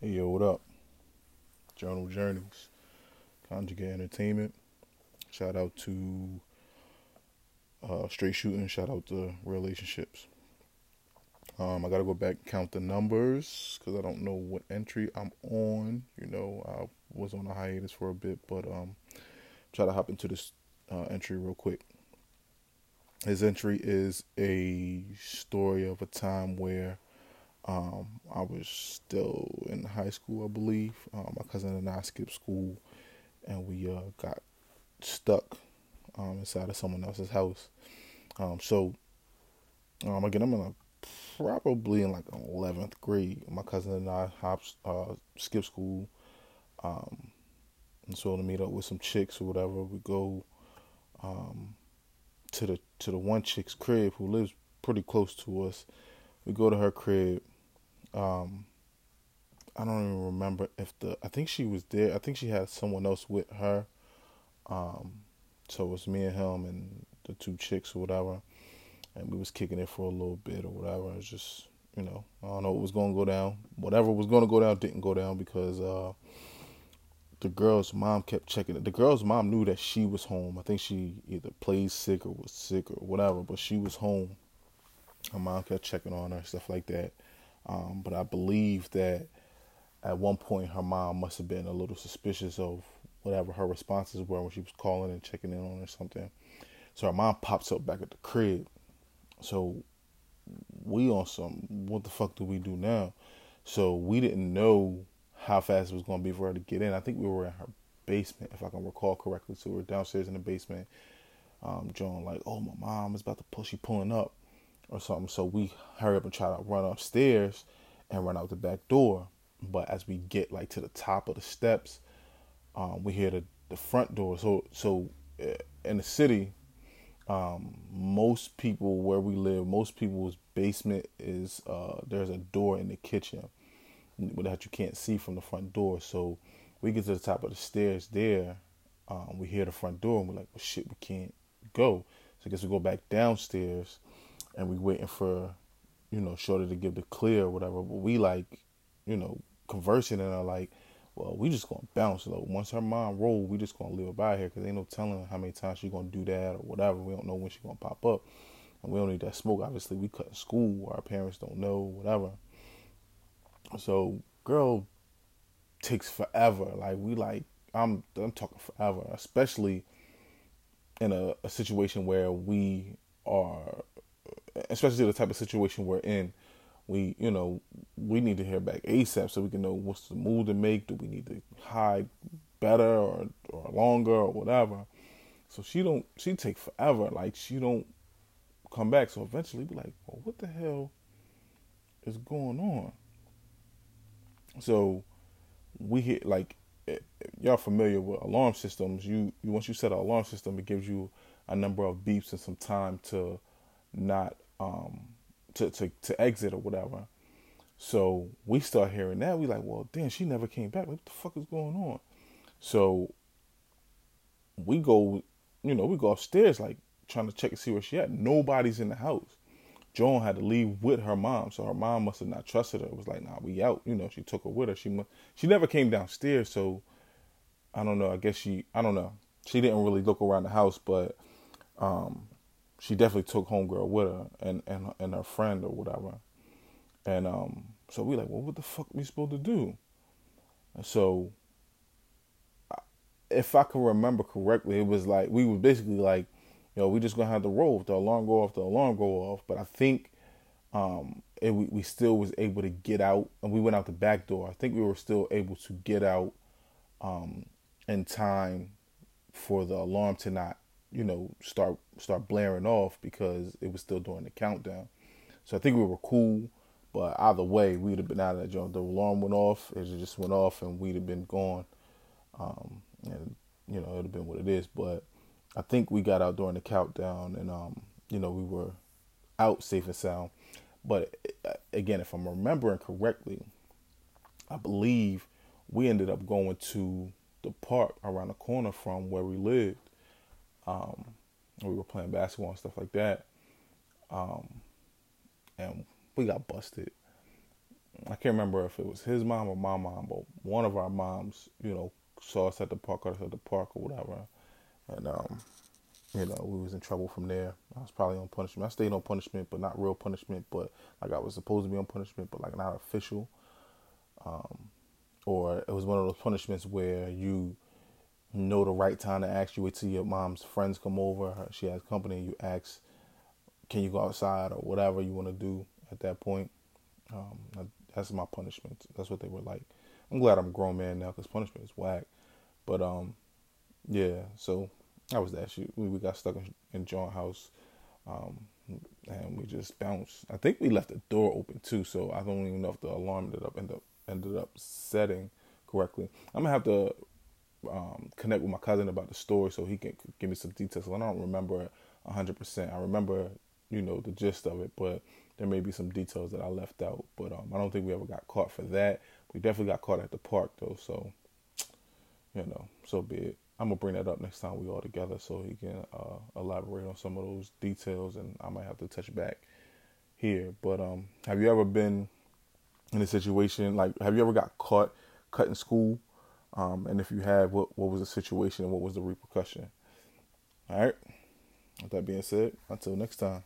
Hey yo, what up? Journal Journeys, Conjugate Entertainment. Shout out to uh, Straight Shooting. Shout out to Relationships. Um, I gotta go back and count the numbers because I don't know what entry I'm on. You know, I was on a hiatus for a bit, but um, try to hop into this uh, entry real quick. His entry is a story of a time where um, I was still in high school, I believe. Uh, my cousin and I skipped school, and we uh, got stuck um, inside of someone else's house. Um, so um, again, I'm in a, probably in like eleventh grade. My cousin and I hopped, uh, skipped school, um, and so to meet up with some chicks or whatever, we go um, to the to the one chick's crib who lives pretty close to us. We go to her crib um, I don't even remember if the I think she was there. I think she had someone else with her. Um, so it was me and him and the two chicks or whatever, and we was kicking it for a little bit or whatever. It was just you know I don't know what was to go down. Whatever was to go down didn't go down because uh, the girl's mom kept checking it. The girl's mom knew that she was home. I think she either played sick or was sick or whatever, but she was home. Her mom kept checking on her, stuff like that. Um, but I believe that at one point her mom must have been a little suspicious of whatever her responses were when she was calling and checking in on or something. So her mom pops up back at the crib. So we on some what the fuck do we do now? So we didn't know how fast it was gonna be for her to get in. I think we were in her basement, if I can recall correctly. So we were downstairs in the basement. Um, John like, oh my mom is about to pull she pulling up or something. So we hurry up and try to run upstairs and run out the back door. But as we get like to the top of the steps, um, we hear the, the front door. So so uh, in the city, um, most people where we live, most people's basement is uh, there's a door in the kitchen that you can't see from the front door. So we get to the top of the stairs there. Um, we hear the front door and we're like, well, shit, we can't go. So I guess we go back downstairs and we waiting for, you know, Shorty to give the clear or whatever. But we like, you know, conversing and are like, well, we just gonna bounce. Like, once her mom roll, we just gonna live by here because ain't no telling how many times she gonna do that or whatever. We don't know when she gonna pop up, and we don't need that smoke. Obviously, we cut school. Our parents don't know whatever. So, girl takes forever. Like we like, I'm I'm talking forever, especially in a, a situation where we are especially the type of situation we're in, we you know we need to hear back ASAP so we can know what's the move to make. Do we need to hide better or or longer or whatever? So she don't she take forever. Like she don't come back. So eventually be like, well, what the hell is going on? So we hit like eh, y'all familiar with alarm systems. You, you once you set an alarm system, it gives you a number of beeps and some time to not um, to, to, to exit or whatever. So we start hearing that. We like, well, damn, she never came back. What the fuck is going on? So we go, you know, we go upstairs like trying to check and see where she at. Nobody's in the house. Joan had to leave with her mom, so her mom must have not trusted her. It was like, nah, we out. You know, she took her with her. She must, she never came downstairs, so I don't know. I guess she, I don't know. She didn't really look around the house, but um, she definitely took homegirl with her and and and her friend or whatever. And um, so we like, well, what the fuck we supposed to do? And so, if I can remember correctly, it was like we were basically like, you know, we just gonna have to roll. If the alarm go off, the alarm go off. But I think um, it, we we still was able to get out, and we went out the back door. I think we were still able to get out um, in time for the alarm to not you know, start start blaring off because it was still doing the countdown. So I think we were cool, but either way, we'd have been out of that joint. The alarm went off, it just went off, and we'd have been gone. Um, and you know, it'd have been what it is. But I think we got out during the countdown, and um, you know, we were out safe and sound. But uh, again, if I'm remembering correctly, I believe we ended up going to the park around the corner from where we lived um, we were playing basketball and stuff like that. Um, and we got busted. I can't remember if it was his mom or my mom, but one of our moms, you know, saw us at the park, caught us at the park or whatever, and um, you know, we was in trouble from there. I was probably on punishment. I stayed on punishment, but not real punishment, but like I was supposed to be on punishment, but like not official. Um, or it was one of those punishments where you know the right time to ask you wait till your mom's friends come over. She has company, you ask, "Can you go outside?" or whatever you want to do at that point. Um, that's my punishment. That's what they were like. I'm glad I'm a grown man now because punishment is whack. But um, yeah. So that was that shoot. We, we got stuck in, in John House, um, and we just bounced. I think we left the door open too, so I don't even know if the alarm ended up ended up ended up setting correctly. I'm gonna have to um, connect with my cousin about the story so he can give me some details. I don't remember 100%. I remember, you know, the gist of it, but there may be some details that I left out. But um, I don't think we ever got caught for that. We definitely got caught at the park though, so you know, so be it. I'm gonna bring that up next time we all together so he can uh, elaborate on some of those details, and I might have to touch back here. But um, have you ever been in a situation like have you ever got caught cutting school? Um, and if you have, what what was the situation and what was the repercussion? All right. With that being said, until next time.